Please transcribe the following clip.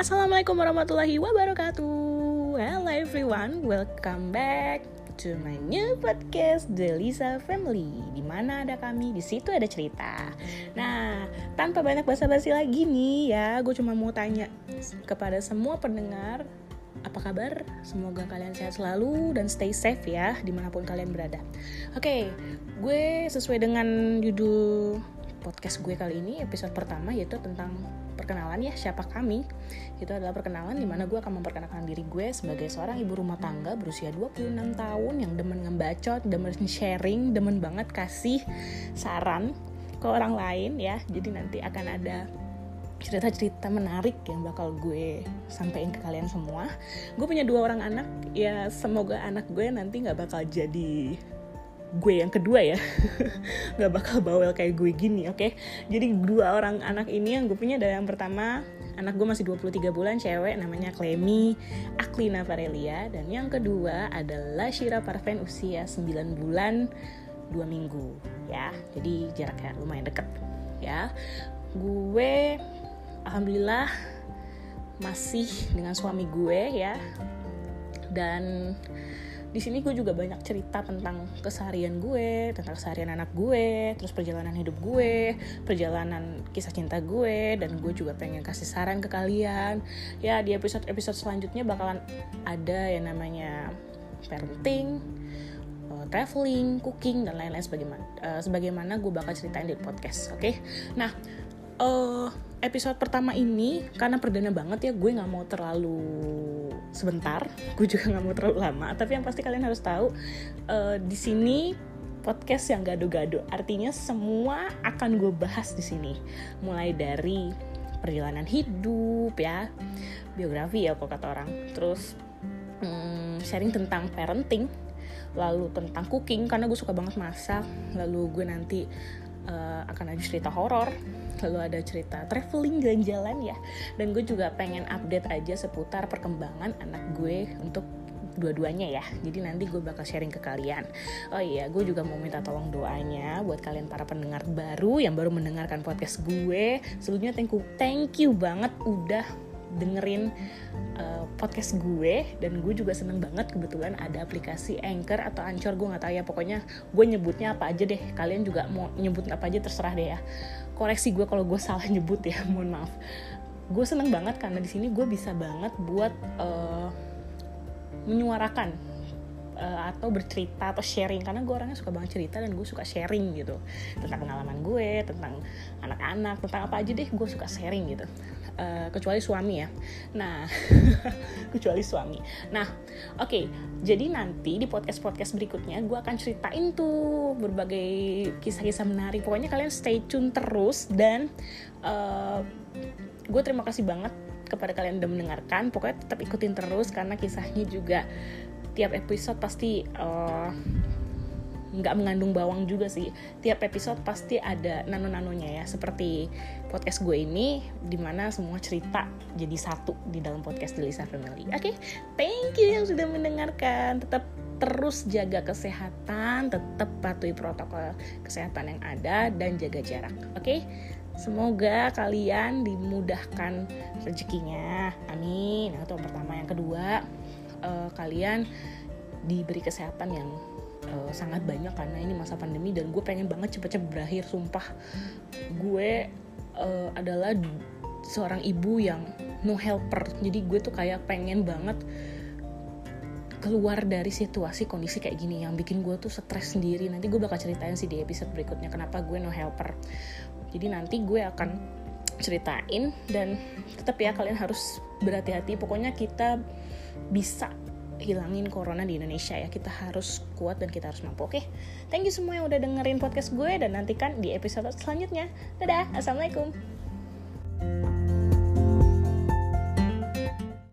Assalamualaikum warahmatullahi wabarakatuh. Hello everyone, welcome back to my new podcast The Lisa Family. Di mana ada kami, di situ ada cerita. Nah, tanpa banyak basa-basi lagi nih ya, gue cuma mau tanya kepada semua pendengar apa kabar? Semoga kalian sehat selalu dan stay safe ya di mana pun kalian berada. Oke, okay, gue sesuai dengan judul podcast gue kali ini episode pertama yaitu tentang perkenalan ya siapa kami itu adalah perkenalan di mana gue akan memperkenalkan diri gue sebagai seorang ibu rumah tangga berusia 26 tahun yang demen ngebacot, demen sharing, demen banget kasih saran ke orang lain ya jadi nanti akan ada cerita-cerita menarik yang bakal gue sampaikan ke kalian semua. Gue punya dua orang anak, ya semoga anak gue nanti nggak bakal jadi gue yang kedua ya. Nggak bakal bawel kayak gue gini oke? Okay? jadi dua orang anak ini yang gue punya dari yang pertama anak gue masih 23 bulan cewek namanya Clemi Aklina Varelia. Dan yang kedua adalah Shira Parven usia 9 bulan 2 minggu ya. Jadi jaraknya lumayan deket ya. Gue alhamdulillah masih dengan suami gue ya. Dan di sini gue juga banyak cerita tentang keseharian gue, tentang keseharian anak gue, terus perjalanan hidup gue, perjalanan kisah cinta gue, dan gue juga pengen kasih saran ke kalian. Ya di episode-episode selanjutnya bakalan ada yang namanya parenting, uh, traveling, cooking dan lain-lain sebagaimana uh, sebagaimana gue bakal ceritain di podcast. Oke, okay? nah uh, episode pertama ini karena perdana banget ya gue nggak mau terlalu sebentar. Gue juga nggak mau terlalu lama. Tapi yang pasti kalian harus tahu uh, di sini podcast yang gado-gado artinya semua akan gue bahas di sini. Mulai dari perjalanan hidup ya biografi ya kok kata orang. Terus hmm, sharing tentang parenting lalu tentang cooking karena gue suka banget masak. Lalu gue nanti uh, akan ada cerita horor lalu ada cerita traveling jalan-jalan ya. Dan gue juga pengen update aja seputar perkembangan anak gue untuk dua-duanya ya. Jadi nanti gue bakal sharing ke kalian. Oh iya gue juga mau minta tolong doanya buat kalian para pendengar baru yang baru mendengarkan podcast gue. Sebelumnya thank you thank you banget udah dengerin uh, podcast gue dan gue juga seneng banget kebetulan ada aplikasi Anchor atau Anchor gue nggak tahu ya pokoknya gue nyebutnya apa aja deh. Kalian juga mau nyebut apa aja terserah deh ya. Koreksi gue kalau gue salah nyebut ya mohon maaf. Gue seneng banget karena di sini gue bisa banget buat uh, menyuarakan uh, atau bercerita atau sharing. Karena gue orangnya suka banget cerita dan gue suka sharing gitu. Tentang pengalaman gue tentang anak-anak tentang apa aja deh gue suka sharing gitu. Uh, kecuali suami ya. Nah kecuali suami. Nah oke. Okay, jadi nanti di podcast podcast berikutnya gue akan ceritain tuh berbagai kisah-kisah menarik. Pokoknya kalian stay tune terus dan uh, gue terima kasih banget kepada kalian udah mendengarkan. Pokoknya tetap ikutin terus karena kisahnya juga tiap episode pasti uh, nggak mengandung bawang juga sih tiap episode pasti ada nano-nanonya ya seperti podcast gue ini di mana semua cerita jadi satu di dalam podcast The Lisa Family oke okay? thank you yang sudah mendengarkan tetap terus jaga kesehatan tetap patuhi protokol kesehatan yang ada dan jaga jarak oke okay? Semoga kalian dimudahkan rezekinya. Amin. Nah, itu yang pertama. Yang kedua, uh, kalian diberi kesehatan yang uh, sangat banyak karena ini masa pandemi dan gue pengen banget cepet-cepet berakhir sumpah. Gue uh, adalah seorang ibu yang no helper. Jadi gue tuh kayak pengen banget keluar dari situasi kondisi kayak gini. Yang bikin gue tuh stres sendiri. Nanti gue bakal ceritain sih di episode berikutnya kenapa gue no helper. Jadi nanti gue akan ceritain dan tetap ya kalian harus berhati-hati. Pokoknya kita bisa hilangin corona di Indonesia ya. Kita harus kuat dan kita harus mampu oke? Okay? thank you semua yang udah dengerin podcast gue dan nantikan di episode selanjutnya. Dadah assalamualaikum